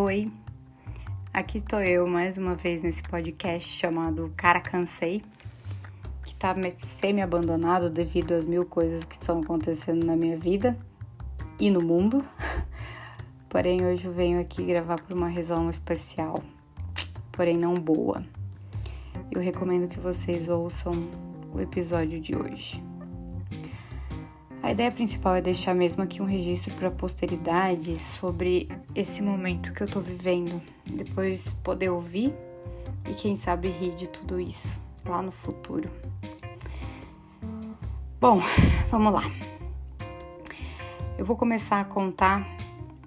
Oi, aqui estou eu mais uma vez nesse podcast chamado Cara Cansei, que tá semi-abandonado devido às mil coisas que estão acontecendo na minha vida e no mundo. Porém, hoje eu venho aqui gravar por uma razão especial, porém não boa. Eu recomendo que vocês ouçam o episódio de hoje. A ideia principal é deixar mesmo aqui um registro para a posteridade sobre esse momento que eu tô vivendo, depois poder ouvir e quem sabe rir de tudo isso lá no futuro. Bom, vamos lá. Eu vou começar a contar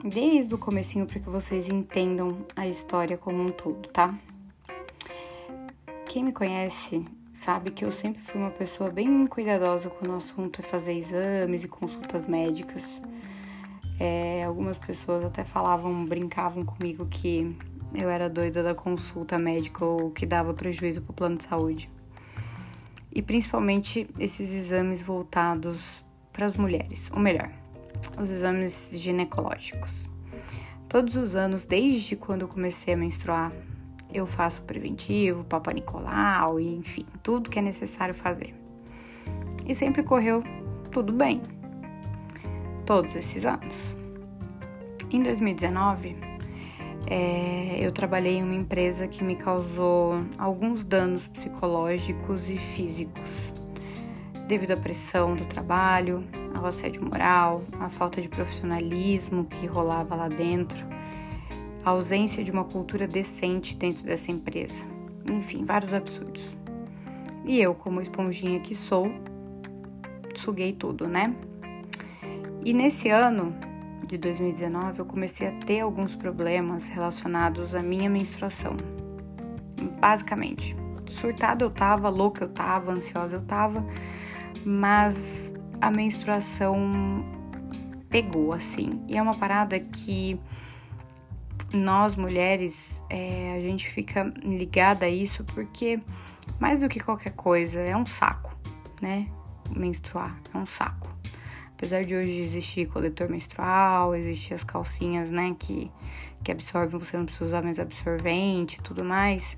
desde o comecinho para que vocês entendam a história como um todo, tá? Quem me conhece sabe que eu sempre fui uma pessoa bem cuidadosa quando o assunto é fazer exames e consultas médicas. É, algumas pessoas até falavam, brincavam comigo que eu era doida da consulta médica ou que dava prejuízo para o plano de saúde. E principalmente esses exames voltados para as mulheres, ou melhor, os exames ginecológicos. Todos os anos, desde quando eu comecei a menstruar, eu faço preventivo, Papa Nicolau, enfim, tudo que é necessário fazer. E sempre correu tudo bem. Todos esses anos. Em 2019, é, eu trabalhei em uma empresa que me causou alguns danos psicológicos e físicos, devido à pressão do trabalho, ao assédio moral, à falta de profissionalismo que rolava lá dentro a ausência de uma cultura decente dentro dessa empresa. Enfim, vários absurdos. E eu, como esponjinha que sou, suguei tudo, né? E nesse ano de 2019 eu comecei a ter alguns problemas relacionados à minha menstruação. Basicamente, surtada eu tava, louca eu tava, ansiosa eu tava, mas a menstruação pegou assim. E é uma parada que nós mulheres, é, a gente fica ligada a isso porque, mais do que qualquer coisa, é um saco, né? Menstruar é um saco. Apesar de hoje existir coletor menstrual, existir as calcinhas, né, que, que absorvem, você não precisa usar mais absorvente e tudo mais,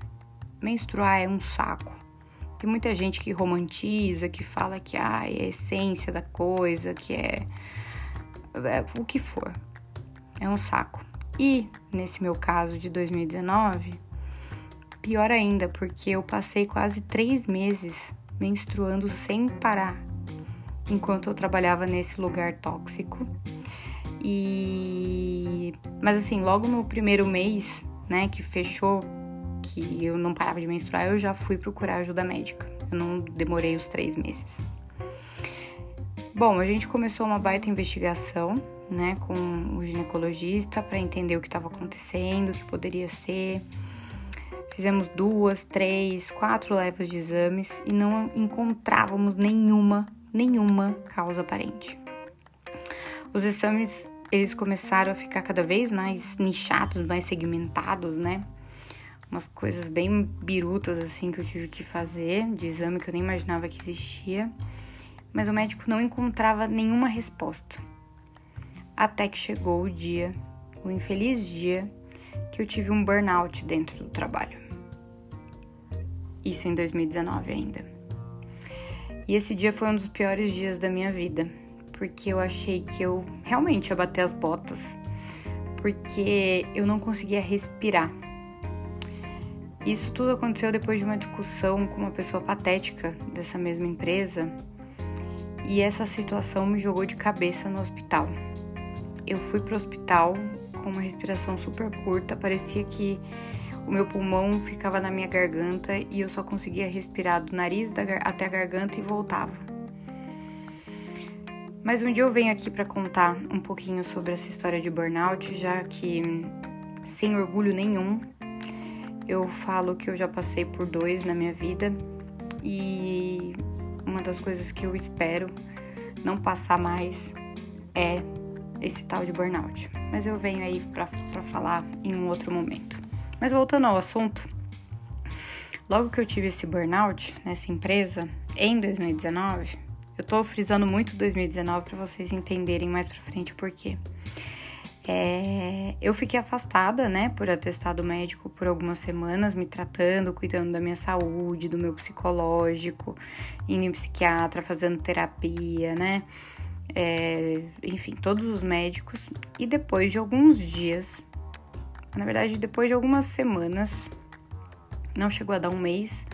menstruar é um saco. Tem muita gente que romantiza, que fala que ah, é a essência da coisa, que é, é o que for. É um saco. E, nesse meu caso de 2019, pior ainda, porque eu passei quase três meses menstruando sem parar enquanto eu trabalhava nesse lugar tóxico. E mas assim, logo no primeiro mês, né, que fechou, que eu não parava de menstruar, eu já fui procurar ajuda médica. Eu não demorei os três meses. Bom, a gente começou uma baita investigação né, com o ginecologista para entender o que estava acontecendo, o que poderia ser. Fizemos duas, três, quatro levas de exames e não encontrávamos nenhuma, nenhuma causa aparente. Os exames eles começaram a ficar cada vez mais nichados, mais segmentados, né? Umas coisas bem birutas assim que eu tive que fazer de exame que eu nem imaginava que existia. Mas o médico não encontrava nenhuma resposta até que chegou o dia, o infeliz dia, que eu tive um burnout dentro do trabalho. Isso em 2019 ainda. E esse dia foi um dos piores dias da minha vida, porque eu achei que eu realmente ia bater as botas, porque eu não conseguia respirar. Isso tudo aconteceu depois de uma discussão com uma pessoa patética dessa mesma empresa, e essa situação me jogou de cabeça no hospital eu fui pro hospital com uma respiração super curta, parecia que o meu pulmão ficava na minha garganta e eu só conseguia respirar do nariz até a garganta e voltava. Mas um dia eu venho aqui para contar um pouquinho sobre essa história de burnout, já que sem orgulho nenhum, eu falo que eu já passei por dois na minha vida e uma das coisas que eu espero não passar mais é esse tal de burnout. Mas eu venho aí para falar em um outro momento. Mas voltando ao assunto, logo que eu tive esse burnout nessa empresa, em 2019, eu tô frisando muito 2019 para vocês entenderem mais para frente o porquê. É, eu fiquei afastada, né, por atestado médico por algumas semanas, me tratando, cuidando da minha saúde, do meu psicológico, indo em psiquiatra, fazendo terapia, né, é, enfim, todos os médicos. E depois de alguns dias, na verdade, depois de algumas semanas, não chegou a dar um mês,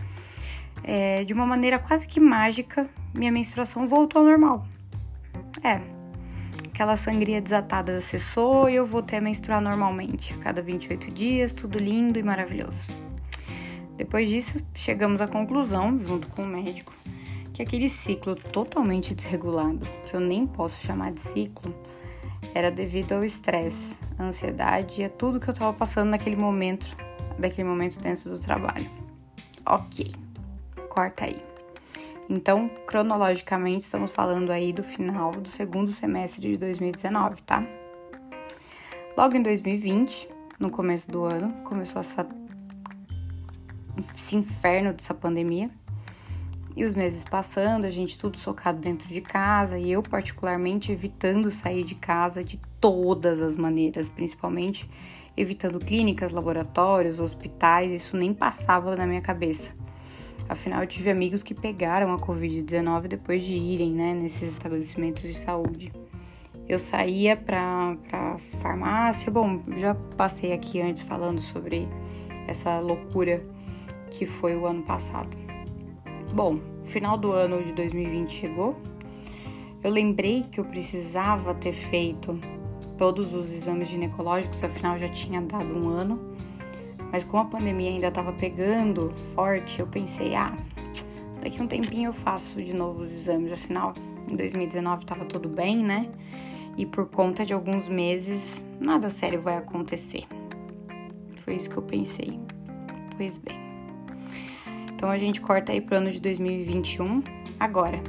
é, de uma maneira quase que mágica, minha menstruação voltou ao normal. É, aquela sangria desatada cessou e eu voltei a menstruar normalmente, a cada 28 dias, tudo lindo e maravilhoso. Depois disso, chegamos à conclusão, junto com o médico, que aquele ciclo totalmente desregulado, que eu nem posso chamar de ciclo, era devido ao estresse, à ansiedade e a tudo que eu estava passando naquele momento, daquele momento dentro do trabalho. Ok, corta aí. Então, cronologicamente, estamos falando aí do final do segundo semestre de 2019, tá? Logo em 2020, no começo do ano, começou essa, esse inferno dessa pandemia. E os meses passando, a gente tudo socado dentro de casa e eu, particularmente, evitando sair de casa de todas as maneiras, principalmente evitando clínicas, laboratórios, hospitais, isso nem passava na minha cabeça. Afinal, eu tive amigos que pegaram a Covid-19 depois de irem né, nesses estabelecimentos de saúde. Eu saía para farmácia. Bom, já passei aqui antes falando sobre essa loucura que foi o ano passado. Bom, final do ano de 2020 chegou. Eu lembrei que eu precisava ter feito todos os exames ginecológicos, afinal já tinha dado um ano. Mas como a pandemia ainda estava pegando forte, eu pensei, ah, daqui um tempinho eu faço de novo os exames. Afinal, em 2019 estava tudo bem, né? E por conta de alguns meses, nada sério vai acontecer. Foi isso que eu pensei. Pois bem. Então a gente corta aí pro ano de 2021. Agora,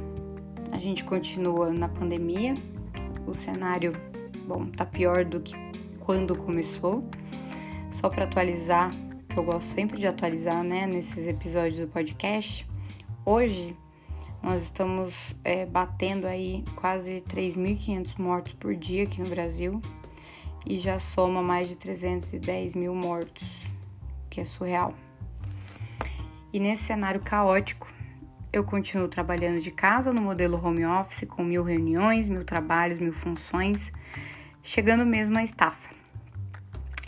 a gente continua na pandemia. O cenário, bom, tá pior do que quando começou. Só para atualizar, que eu gosto sempre de atualizar, né, nesses episódios do podcast. Hoje nós estamos é, batendo aí quase 3.500 mortos por dia aqui no Brasil e já soma mais de 310 mil mortos, que é surreal. E nesse cenário caótico, eu continuo trabalhando de casa no modelo home office, com mil reuniões, mil trabalhos, mil funções, chegando mesmo à estafa.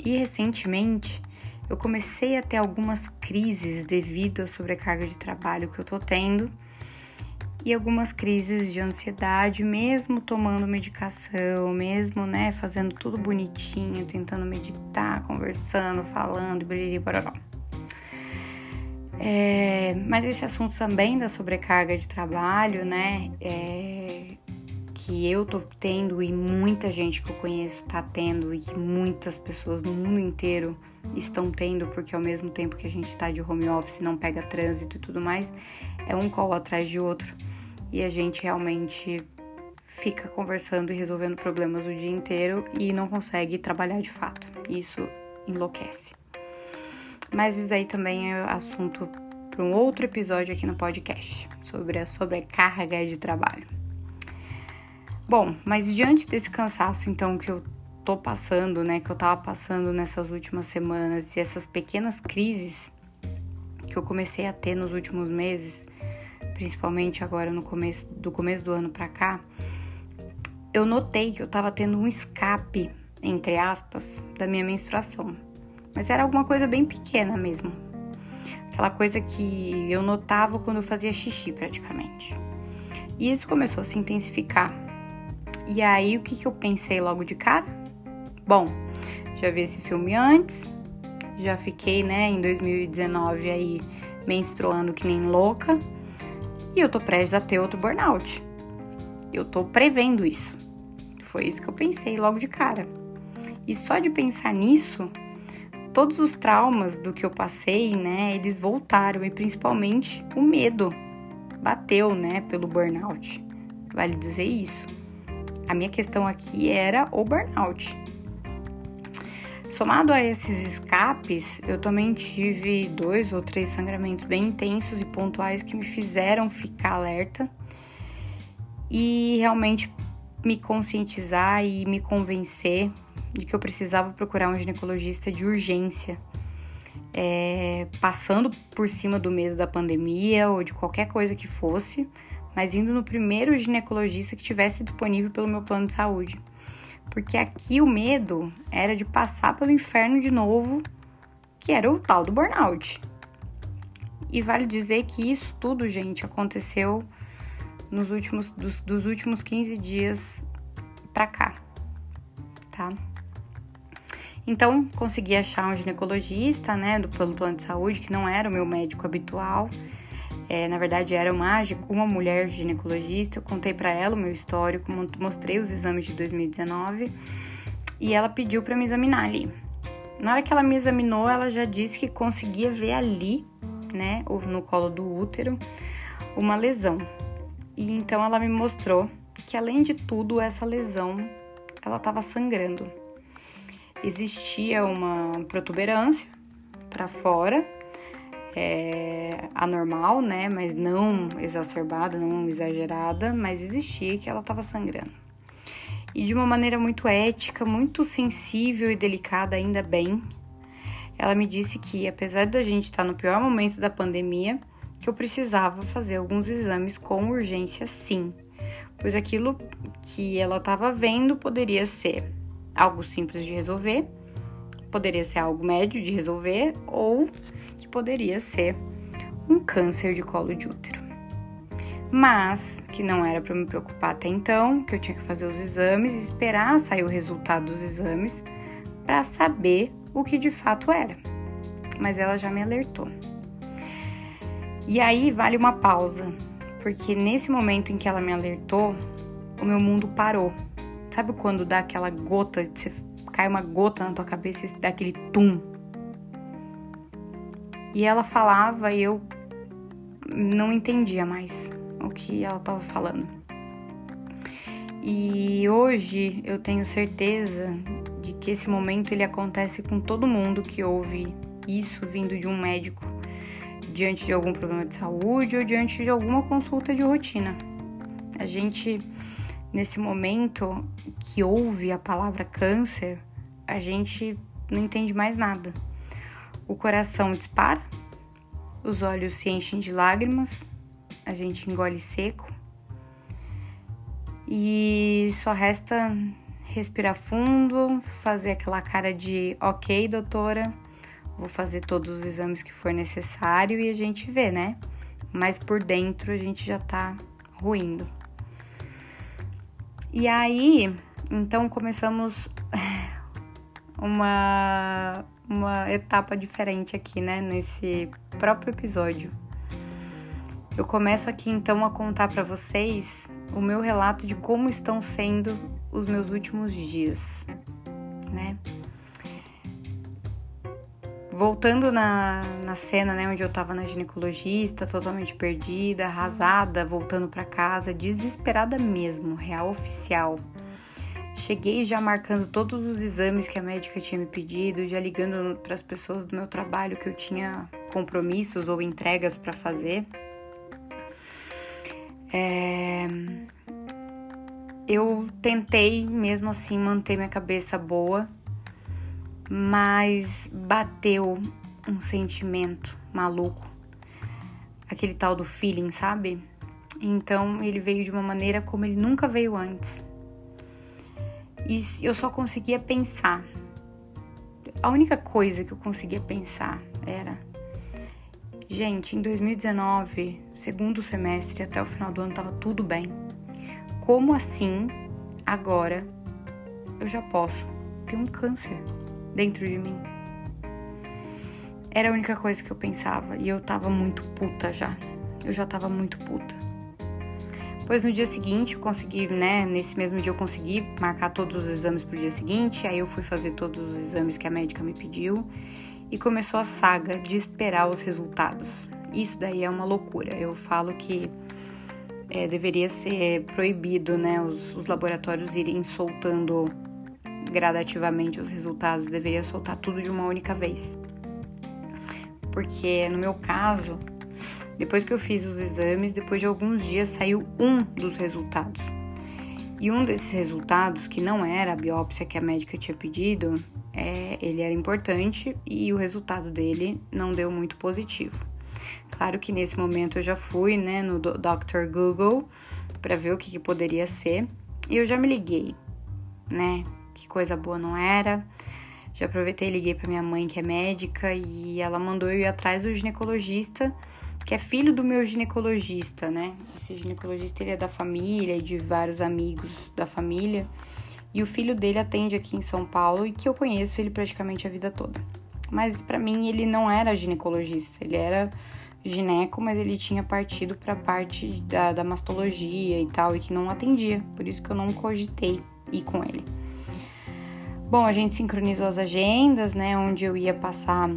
E recentemente eu comecei a ter algumas crises devido à sobrecarga de trabalho que eu tô tendo e algumas crises de ansiedade, mesmo tomando medicação, mesmo, né, fazendo tudo bonitinho, tentando meditar, conversando, falando, e barará. É, mas esse assunto também da sobrecarga de trabalho, né, é, que eu tô tendo e muita gente que eu conheço tá tendo e que muitas pessoas no mundo inteiro estão tendo, porque ao mesmo tempo que a gente tá de home office, não pega trânsito e tudo mais, é um call atrás de outro e a gente realmente fica conversando e resolvendo problemas o dia inteiro e não consegue trabalhar de fato. Isso enlouquece. Mas isso aí também é assunto para um outro episódio aqui no podcast sobre a sobrecarga de trabalho. Bom, mas diante desse cansaço então que eu tô passando, né, que eu tava passando nessas últimas semanas e essas pequenas crises que eu comecei a ter nos últimos meses, principalmente agora no começo do começo do ano para cá, eu notei que eu tava tendo um escape, entre aspas, da minha menstruação. Mas era alguma coisa bem pequena mesmo. Aquela coisa que eu notava quando eu fazia xixi praticamente. E isso começou a se intensificar e aí, o que, que eu pensei logo de cara? Bom, já vi esse filme antes, já fiquei, né, em 2019 aí menstruando que nem louca, e eu tô prestes a ter outro burnout. Eu tô prevendo isso. Foi isso que eu pensei logo de cara. E só de pensar nisso, todos os traumas do que eu passei, né, eles voltaram e principalmente o medo bateu, né, pelo burnout. Vale dizer isso. A minha questão aqui era o burnout. Somado a esses escapes, eu também tive dois ou três sangramentos bem intensos e pontuais que me fizeram ficar alerta e realmente me conscientizar e me convencer de que eu precisava procurar um ginecologista de urgência, é, passando por cima do medo da pandemia ou de qualquer coisa que fosse, mas indo no primeiro ginecologista que tivesse disponível pelo meu plano de saúde. Porque aqui o medo era de passar pelo inferno de novo, que era o tal do burnout. E vale dizer que isso tudo, gente, aconteceu nos últimos dos, dos últimos 15 dias pra cá, tá? Então, consegui achar um ginecologista, né, do plano de saúde, que não era o meu médico habitual. É, na verdade, era uma, uma mulher ginecologista. Eu contei para ela o meu histórico, mostrei os exames de 2019 e ela pediu para me examinar ali. Na hora que ela me examinou, ela já disse que conseguia ver ali, né, no colo do útero, uma lesão. E então ela me mostrou que além de tudo, essa lesão ela estava sangrando. Existia uma protuberância para fora, é, anormal, né? Mas não exacerbada, não exagerada, mas existia que ela estava sangrando. E de uma maneira muito ética, muito sensível e delicada, ainda bem, ela me disse que, apesar da gente estar no pior momento da pandemia, que eu precisava fazer alguns exames com urgência sim, pois aquilo que ela estava vendo poderia ser algo simples de resolver, poderia ser algo médio de resolver ou que poderia ser um câncer de colo de útero. Mas que não era para me preocupar até então, que eu tinha que fazer os exames e esperar sair o resultado dos exames para saber o que de fato era. Mas ela já me alertou. E aí vale uma pausa, porque nesse momento em que ela me alertou, o meu mundo parou. Sabe quando dá aquela gota, você cai uma gota na tua cabeça e dá aquele tum? E ela falava e eu não entendia mais o que ela estava falando. E hoje eu tenho certeza de que esse momento ele acontece com todo mundo que ouve isso vindo de um médico diante de algum problema de saúde ou diante de alguma consulta de rotina. A gente, nesse momento que ouve a palavra câncer, a gente não entende mais nada. O coração dispara, os olhos se enchem de lágrimas, a gente engole seco e só resta respirar fundo, fazer aquela cara de ok, doutora Vou fazer todos os exames que for necessário e a gente vê, né? Mas por dentro a gente já tá ruindo. E aí, então começamos uma uma etapa diferente aqui, né, nesse próprio episódio. Eu começo aqui então a contar para vocês o meu relato de como estão sendo os meus últimos dias, né? Voltando na, na cena, né, onde eu tava na ginecologista, totalmente perdida, arrasada, voltando para casa, desesperada mesmo, real oficial. Cheguei já marcando todos os exames que a médica tinha me pedido, já ligando para as pessoas do meu trabalho que eu tinha compromissos ou entregas para fazer. É... Eu tentei mesmo assim manter minha cabeça boa mas bateu um sentimento maluco, aquele tal do feeling, sabe? Então ele veio de uma maneira como ele nunca veio antes. E eu só conseguia pensar. A única coisa que eu conseguia pensar era: gente, em 2019, segundo semestre até o final do ano, tava tudo bem. Como assim agora eu já posso ter um câncer? Dentro de mim. Era a única coisa que eu pensava e eu tava muito puta já. Eu já tava muito puta. Pois no dia seguinte eu consegui, né? Nesse mesmo dia eu consegui marcar todos os exames pro dia seguinte. Aí eu fui fazer todos os exames que a médica me pediu e começou a saga de esperar os resultados. Isso daí é uma loucura. Eu falo que é, deveria ser proibido, né? Os, os laboratórios irem soltando gradativamente os resultados, deveria soltar tudo de uma única vez. Porque no meu caso, depois que eu fiz os exames, depois de alguns dias saiu um dos resultados. E um desses resultados, que não era a biópsia que a médica tinha pedido, é, ele era importante e o resultado dele não deu muito positivo. Claro que nesse momento eu já fui né, no Dr. Google para ver o que, que poderia ser e eu já me liguei, né? Que coisa boa não era. Já aproveitei e liguei para minha mãe, que é médica, e ela mandou eu ir atrás do ginecologista que é filho do meu ginecologista, né? Esse ginecologista ele é da família e de vários amigos da família. E o filho dele atende aqui em São Paulo e que eu conheço ele praticamente a vida toda. Mas para mim ele não era ginecologista, ele era gineco, mas ele tinha partido para parte da, da mastologia e tal, e que não atendia. Por isso que eu não cogitei ir com ele. Bom, a gente sincronizou as agendas, né? Onde eu ia passar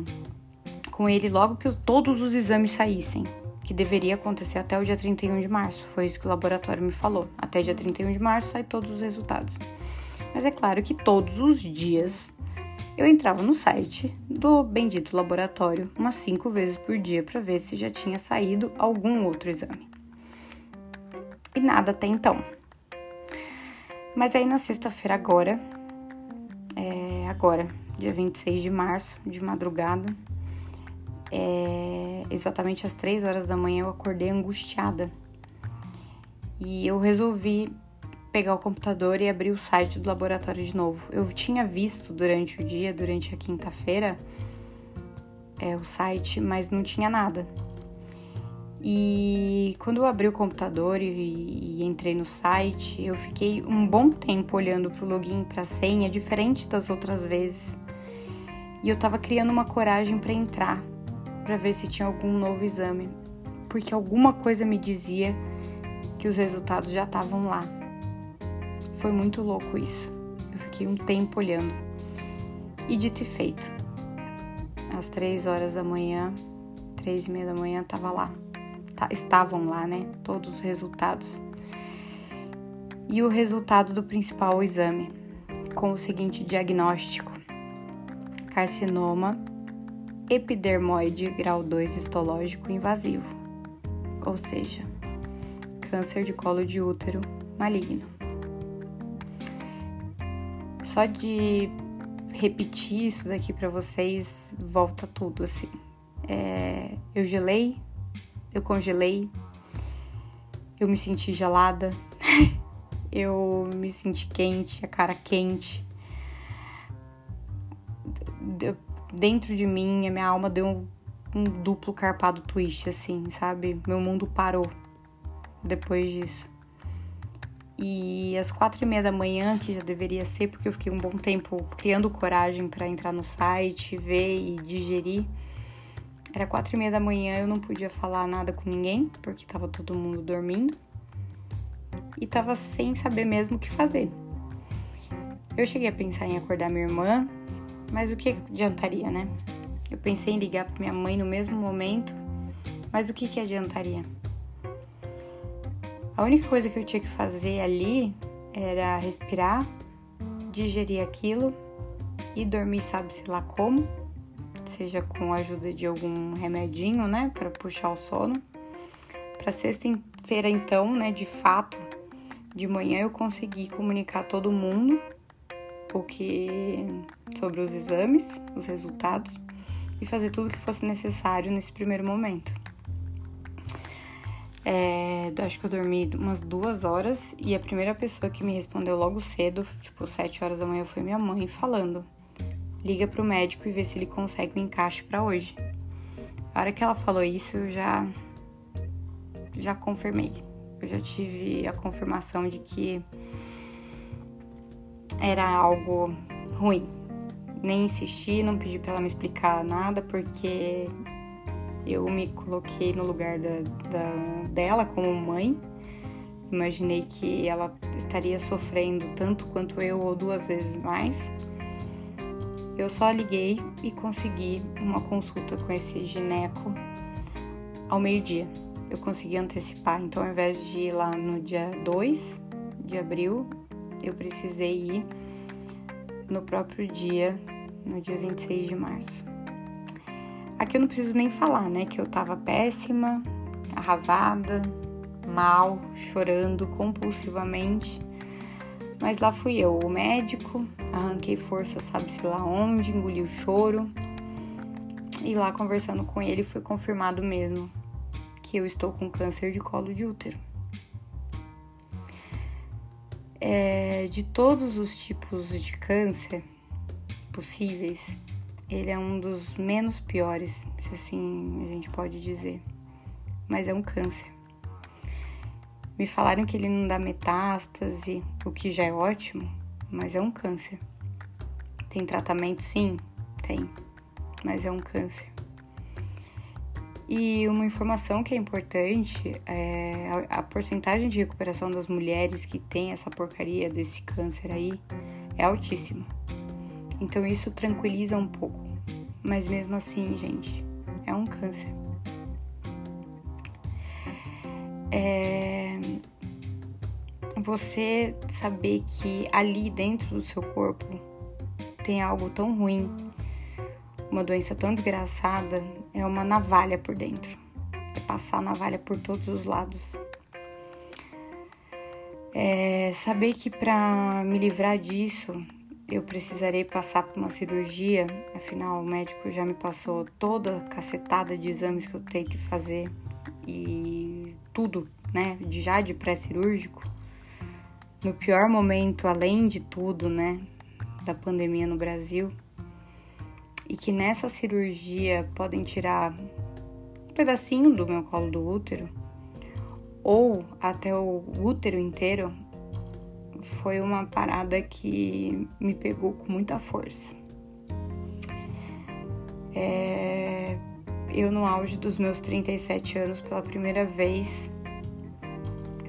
com ele logo que todos os exames saíssem, que deveria acontecer até o dia 31 de março. Foi isso que o laboratório me falou. Até dia 31 de março sai todos os resultados. Mas é claro que todos os dias eu entrava no site do bendito laboratório umas cinco vezes por dia para ver se já tinha saído algum outro exame. E nada até então. Mas aí na sexta-feira agora, agora, dia 26 de março, de madrugada, é, exatamente às três horas da manhã eu acordei angustiada. E eu resolvi pegar o computador e abrir o site do laboratório de novo. Eu tinha visto durante o dia, durante a quinta-feira, é, o site, mas não tinha nada. E quando eu abri o computador e, e entrei no site, eu fiquei um bom tempo olhando para o login, para a senha, diferente das outras vezes. E eu tava criando uma coragem para entrar, para ver se tinha algum novo exame, porque alguma coisa me dizia que os resultados já estavam lá. Foi muito louco isso. Eu fiquei um tempo olhando. E dito e feito. Às três horas da manhã, três e meia da manhã, tava lá. Estavam lá, né? Todos os resultados. E o resultado do principal exame, com o seguinte diagnóstico: carcinoma epidermoide grau 2 histológico invasivo, ou seja, câncer de colo de útero maligno. Só de repetir isso daqui para vocês, volta tudo assim. É, eu gelei, eu congelei, eu me senti gelada, eu me senti quente, a cara quente dentro de mim, a minha alma deu um, um duplo carpado twist, assim, sabe? Meu mundo parou depois disso. E às quatro e meia da manhã, que já deveria ser, porque eu fiquei um bom tempo criando coragem para entrar no site, ver e digerir. Era quatro e meia da manhã, eu não podia falar nada com ninguém, porque tava todo mundo dormindo. E tava sem saber mesmo o que fazer. Eu cheguei a pensar em acordar minha irmã, mas o que adiantaria, né? Eu pensei em ligar para minha mãe no mesmo momento, mas o que, que adiantaria? A única coisa que eu tinha que fazer ali era respirar, digerir aquilo e dormir, sabe-se lá como, seja com a ajuda de algum remedinho, né, para puxar o sono. Para sexta-feira, então, né, de fato, de manhã eu consegui comunicar todo mundo o que sobre os exames, os resultados e fazer tudo que fosse necessário nesse primeiro momento. É, acho que eu dormi umas duas horas e a primeira pessoa que me respondeu logo cedo, tipo sete horas da manhã, foi minha mãe falando: liga pro médico e vê se ele consegue um encaixe para hoje. A hora que ela falou isso, eu já já confirmei. Eu já tive a confirmação de que era algo ruim. Nem insisti, não pedi para ela me explicar nada, porque eu me coloquei no lugar da, da, dela como mãe. Imaginei que ela estaria sofrendo tanto quanto eu ou duas vezes mais. Eu só liguei e consegui uma consulta com esse gineco ao meio-dia. Eu consegui antecipar, então ao invés de ir lá no dia 2 de abril, eu precisei ir no próprio dia, no dia 26 de março. Aqui eu não preciso nem falar, né, que eu tava péssima, arrasada, mal, chorando compulsivamente, Mas lá fui eu, o médico, arranquei força, sabe-se lá onde, engoli o choro. E lá conversando com ele foi confirmado mesmo que eu estou com câncer de colo de útero. É, de todos os tipos de câncer possíveis, ele é um dos menos piores, se assim a gente pode dizer. Mas é um câncer. Me falaram que ele não dá metástase, o que já é ótimo, mas é um câncer. Tem tratamento? Sim, tem, mas é um câncer. E uma informação que é importante é a, porcentagem de recuperação das mulheres que têm essa porcaria desse câncer aí é altíssima. Então isso tranquiliza um pouco. Mas mesmo assim, gente, é um câncer. é você saber que ali dentro do seu corpo tem algo tão ruim, uma doença tão desgraçada, é uma navalha por dentro. É passar a navalha por todos os lados. É saber que para me livrar disso, eu precisarei passar por uma cirurgia, afinal o médico já me passou toda a cacetada de exames que eu tenho que fazer e tudo, né, já de pré-cirúrgico, no pior momento, além de tudo, né, da pandemia no Brasil, e que nessa cirurgia podem tirar um pedacinho do meu colo do útero ou até o útero inteiro, foi uma parada que me pegou com muita força. É, eu, no auge dos meus 37 anos, pela primeira vez,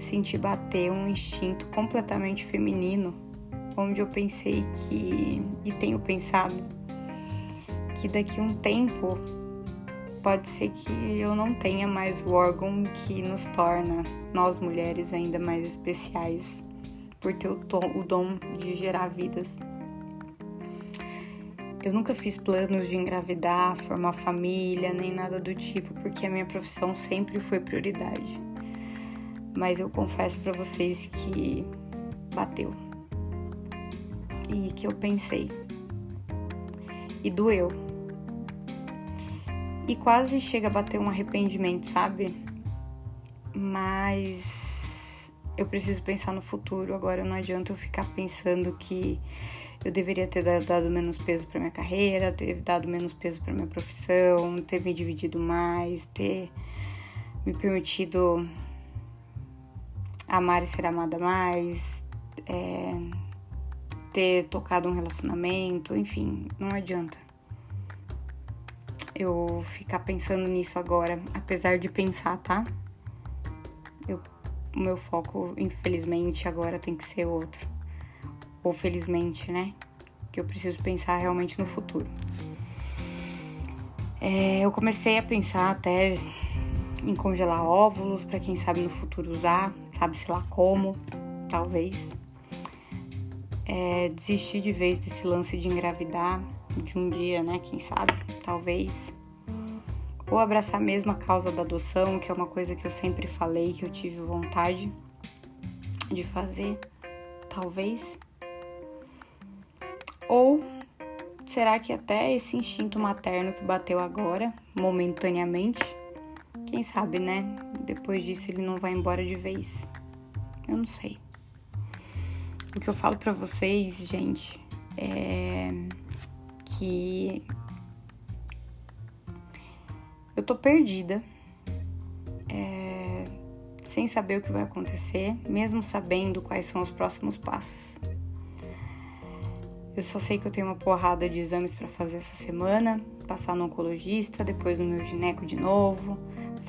senti bater um instinto completamente feminino, onde eu pensei que, e tenho pensado, que daqui a um tempo pode ser que eu não tenha mais o órgão que nos torna, nós mulheres, ainda mais especiais, por ter o, tom, o dom de gerar vidas. Eu nunca fiz planos de engravidar, formar família, nem nada do tipo, porque a minha profissão sempre foi prioridade. Mas eu confesso para vocês que bateu. E que eu pensei. E doeu. E quase chega a bater um arrependimento, sabe? Mas eu preciso pensar no futuro. Agora não adianta eu ficar pensando que eu deveria ter dado menos peso para minha carreira, ter dado menos peso para minha profissão, ter me dividido mais, ter me permitido amar e ser amada mais, é, ter tocado um relacionamento, enfim, não adianta eu ficar pensando nisso agora, apesar de pensar, tá? Eu, o meu foco, infelizmente, agora tem que ser outro ou felizmente, né? Que eu preciso pensar realmente no futuro. É, eu comecei a pensar até em congelar óvulos para quem sabe no futuro usar, sabe-se lá como, talvez. É, desistir de vez desse lance de engravidar de um dia, né? Quem sabe, talvez. Ou abraçar mesmo a causa da adoção, que é uma coisa que eu sempre falei que eu tive vontade de fazer, talvez. Ou será que até esse instinto materno que bateu agora, momentaneamente, quem sabe, né? Depois disso ele não vai embora de vez. Eu não sei. O que eu falo para vocês, gente, é que eu tô perdida, é, sem saber o que vai acontecer, mesmo sabendo quais são os próximos passos. Eu só sei que eu tenho uma porrada de exames para fazer essa semana, passar no oncologista, depois no meu gineco de novo,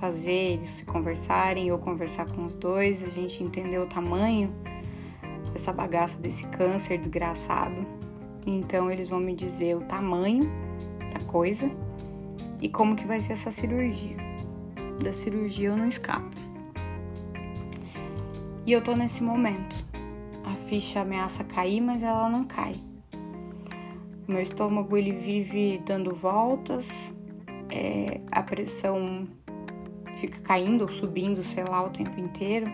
fazer eles se conversarem, eu conversar com os dois, a gente entender o tamanho dessa bagaça desse câncer desgraçado. Então eles vão me dizer o tamanho da coisa e como que vai ser essa cirurgia. Da cirurgia eu não escapo. E eu tô nesse momento. A ficha ameaça cair, mas ela não cai. Meu estômago ele vive dando voltas, é, a pressão fica caindo ou subindo, sei lá, o tempo inteiro.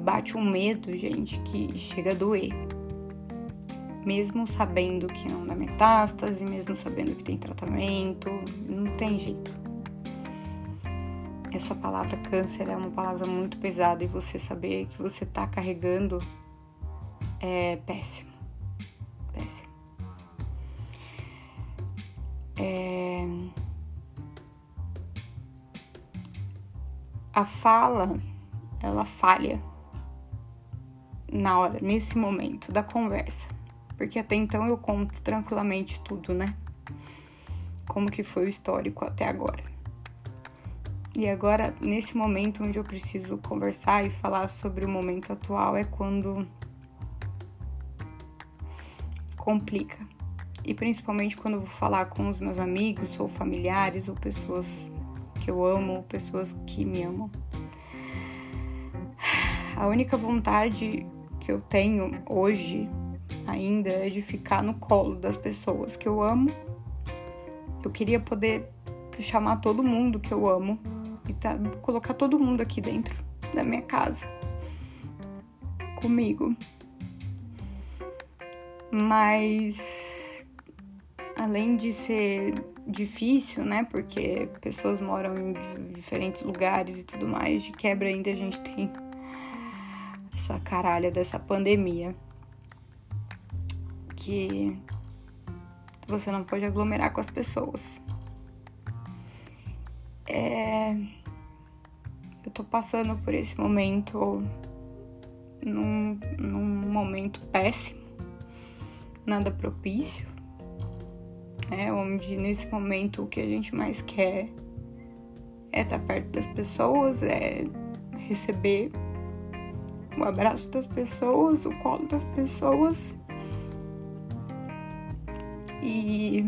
bate um medo, gente, que chega a doer. Mesmo sabendo que não dá metástase, mesmo sabendo que tem tratamento, não tem jeito. Essa palavra câncer é uma palavra muito pesada e você saber que você tá carregando é péssimo. É... A fala, ela falha na hora, nesse momento da conversa. Porque até então eu conto tranquilamente tudo, né? Como que foi o histórico até agora. E agora, nesse momento onde eu preciso conversar e falar sobre o momento atual, é quando complica. E principalmente quando eu vou falar com os meus amigos ou familiares ou pessoas que eu amo, ou pessoas que me amam. A única vontade que eu tenho hoje ainda é de ficar no colo das pessoas que eu amo. Eu queria poder chamar todo mundo que eu amo e tá, colocar todo mundo aqui dentro da minha casa comigo. Mas além de ser difícil, né? Porque pessoas moram em diferentes lugares e tudo mais, de quebra ainda a gente tem essa caralha dessa pandemia que você não pode aglomerar com as pessoas. É... Eu tô passando por esse momento num, num momento péssimo, nada propício né? Onde nesse momento o que a gente mais quer é estar perto das pessoas, é receber o abraço das pessoas, o colo das pessoas. E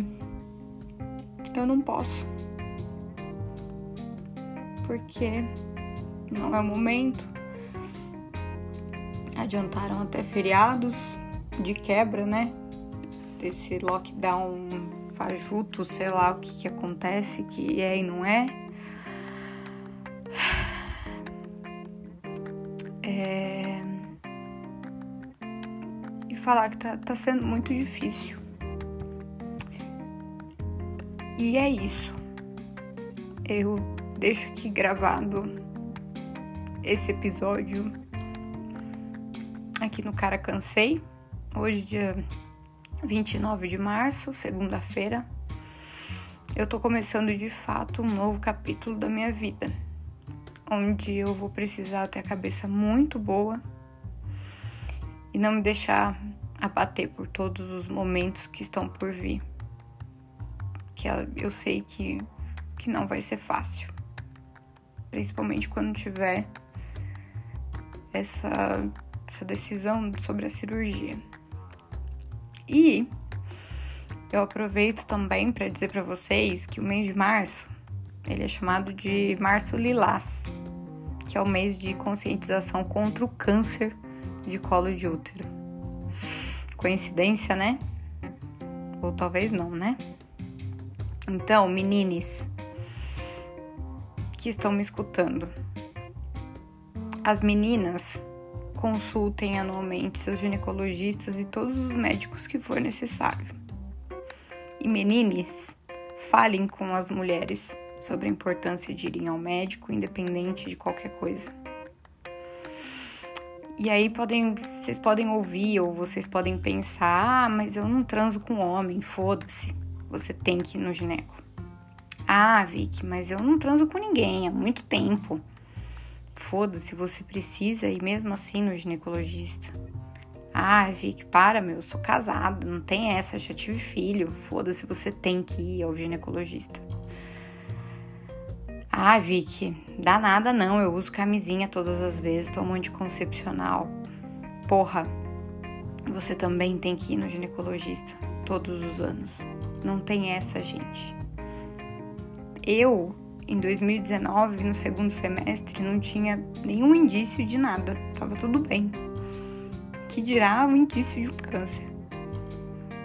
eu não posso. Porque não é o momento. Adiantaram até feriados de quebra, né? Desse lockdown fajuto, sei lá o que, que acontece, que é e não é. é... E falar que tá, tá sendo muito difícil. E é isso. Eu deixo aqui gravado esse episódio aqui no Cara Cansei. Hoje, dia 29 de março, segunda-feira, eu tô começando de fato um novo capítulo da minha vida, onde eu vou precisar ter a cabeça muito boa e não me deixar abater por todos os momentos que estão por vir. Que eu sei que, que não vai ser fácil, principalmente quando tiver essa, essa decisão sobre a cirurgia. E eu aproveito também para dizer para vocês que o mês de março, ele é chamado de Março Lilás, que é o mês de conscientização contra o câncer de colo de útero. Coincidência, né? Ou talvez não, né? Então, menines que estão me escutando, as meninas Consultem anualmente seus ginecologistas e todos os médicos que for necessário. E menines, falem com as mulheres sobre a importância de irem ao médico, independente de qualquer coisa. E aí podem, vocês podem ouvir ou vocês podem pensar, ah, mas eu não transo com homem, foda-se. Você tem que ir no gineco. Ah, Vicky, mas eu não transo com ninguém há muito tempo. Foda-se, você precisa ir mesmo assim no ginecologista. Ah, Vic, para, meu, eu sou casada, não tem essa, já tive filho. Foda-se, você tem que ir ao ginecologista. Ah, Vic, dá nada não, eu uso camisinha todas as vezes, tomo anticoncepcional. Porra, você também tem que ir no ginecologista todos os anos. Não tem essa, gente. Eu em 2019, no segundo semestre, não tinha nenhum indício de nada, tava tudo bem. Que dirá o indício de um câncer.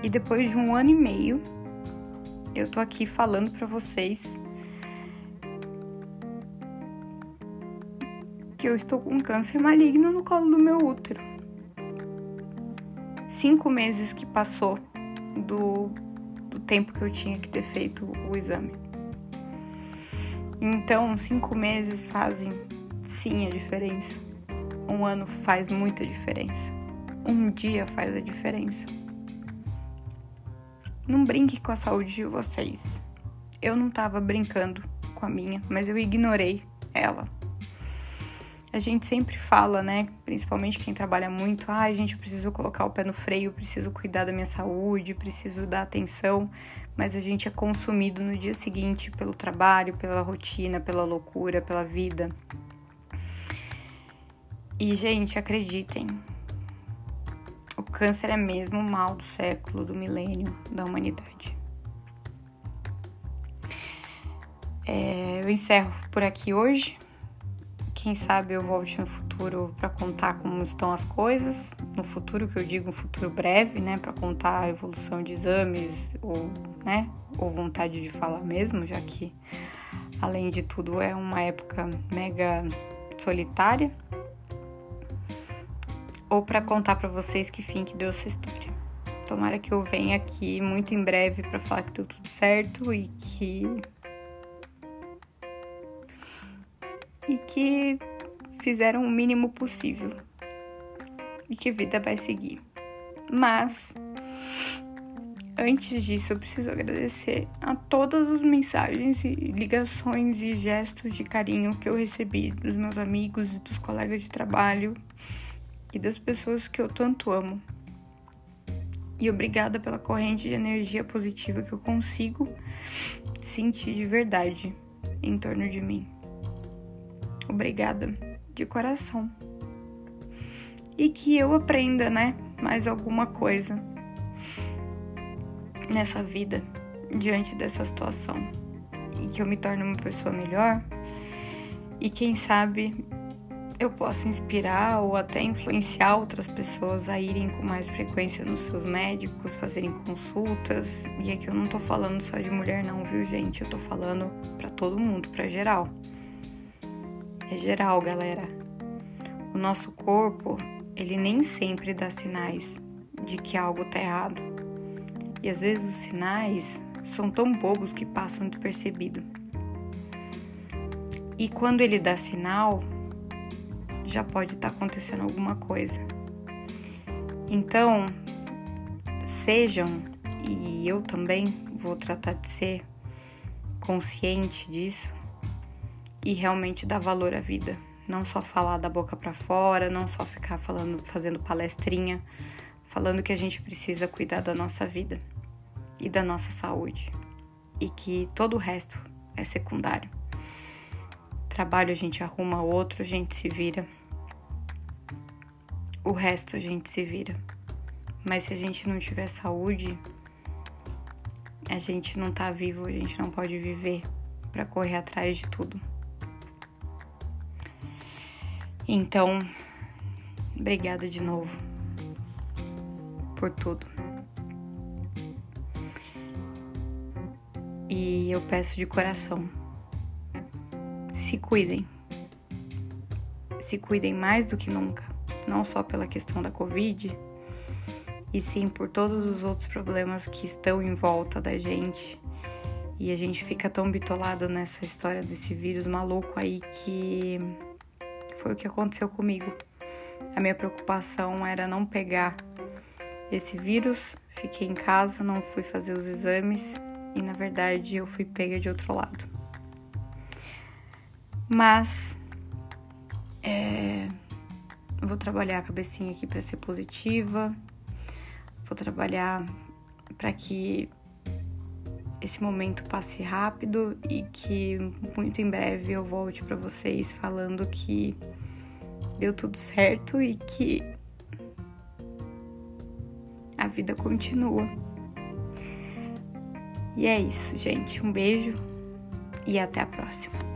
E depois de um ano e meio, eu tô aqui falando para vocês que eu estou com câncer maligno no colo do meu útero. Cinco meses que passou do, do tempo que eu tinha que ter feito o exame. Então, cinco meses fazem sim a diferença. Um ano faz muita diferença. Um dia faz a diferença. Não brinque com a saúde de vocês. Eu não tava brincando com a minha, mas eu ignorei ela. A gente sempre fala, né? Principalmente quem trabalha muito, ah, gente, eu preciso colocar o pé no freio, preciso cuidar da minha saúde, preciso dar atenção, mas a gente é consumido no dia seguinte pelo trabalho, pela rotina, pela loucura, pela vida. E, gente, acreditem, o câncer é mesmo o mal do século, do milênio, da humanidade. É, eu encerro por aqui hoje. Quem sabe eu volte no futuro para contar como estão as coisas. No futuro, que eu digo um futuro breve, né? Para contar a evolução de exames ou, né? Ou vontade de falar mesmo, já que, além de tudo, é uma época mega solitária. Ou para contar para vocês que fim que deu essa história. Tomara que eu venha aqui muito em breve para falar que deu tudo certo e que e que fizeram o mínimo possível e que vida vai seguir. Mas antes disso, eu preciso agradecer a todas as mensagens e ligações e gestos de carinho que eu recebi dos meus amigos e dos colegas de trabalho e das pessoas que eu tanto amo. E obrigada pela corrente de energia positiva que eu consigo sentir de verdade em torno de mim. Obrigada de coração. E que eu aprenda, né, mais alguma coisa nessa vida diante dessa situação e que eu me torne uma pessoa melhor e quem sabe eu possa inspirar ou até influenciar outras pessoas a irem com mais frequência nos seus médicos, fazerem consultas. E aqui eu não tô falando só de mulher não, viu, gente? Eu tô falando para todo mundo, para geral é geral, galera. O nosso corpo, ele nem sempre dá sinais de que algo tá errado. E às vezes os sinais são tão bobos que passam despercebido. E quando ele dá sinal, já pode estar tá acontecendo alguma coisa. Então, sejam, e eu também vou tratar de ser consciente disso, e realmente dar valor à vida. Não só falar da boca para fora, não só ficar falando, fazendo palestrinha, falando que a gente precisa cuidar da nossa vida e da nossa saúde e que todo o resto é secundário. Trabalho a gente arruma outro, a gente se vira. O resto a gente se vira. Mas se a gente não tiver saúde, a gente não tá vivo, a gente não pode viver para correr atrás de tudo. Então, obrigada de novo por tudo. E eu peço de coração, se cuidem. Se cuidem mais do que nunca, não só pela questão da Covid, e sim por todos os outros problemas que estão em volta da gente. E a gente fica tão bitolado nessa história desse vírus maluco aí que foi o que aconteceu comigo. A minha preocupação era não pegar esse vírus, fiquei em casa, não fui fazer os exames e na verdade eu fui pega de outro lado. Mas é, vou trabalhar a cabecinha aqui para ser positiva, vou trabalhar para que esse momento passe rápido e que muito em breve eu volte para vocês falando que deu tudo certo e que a vida continua. E é isso, gente. Um beijo e até a próxima.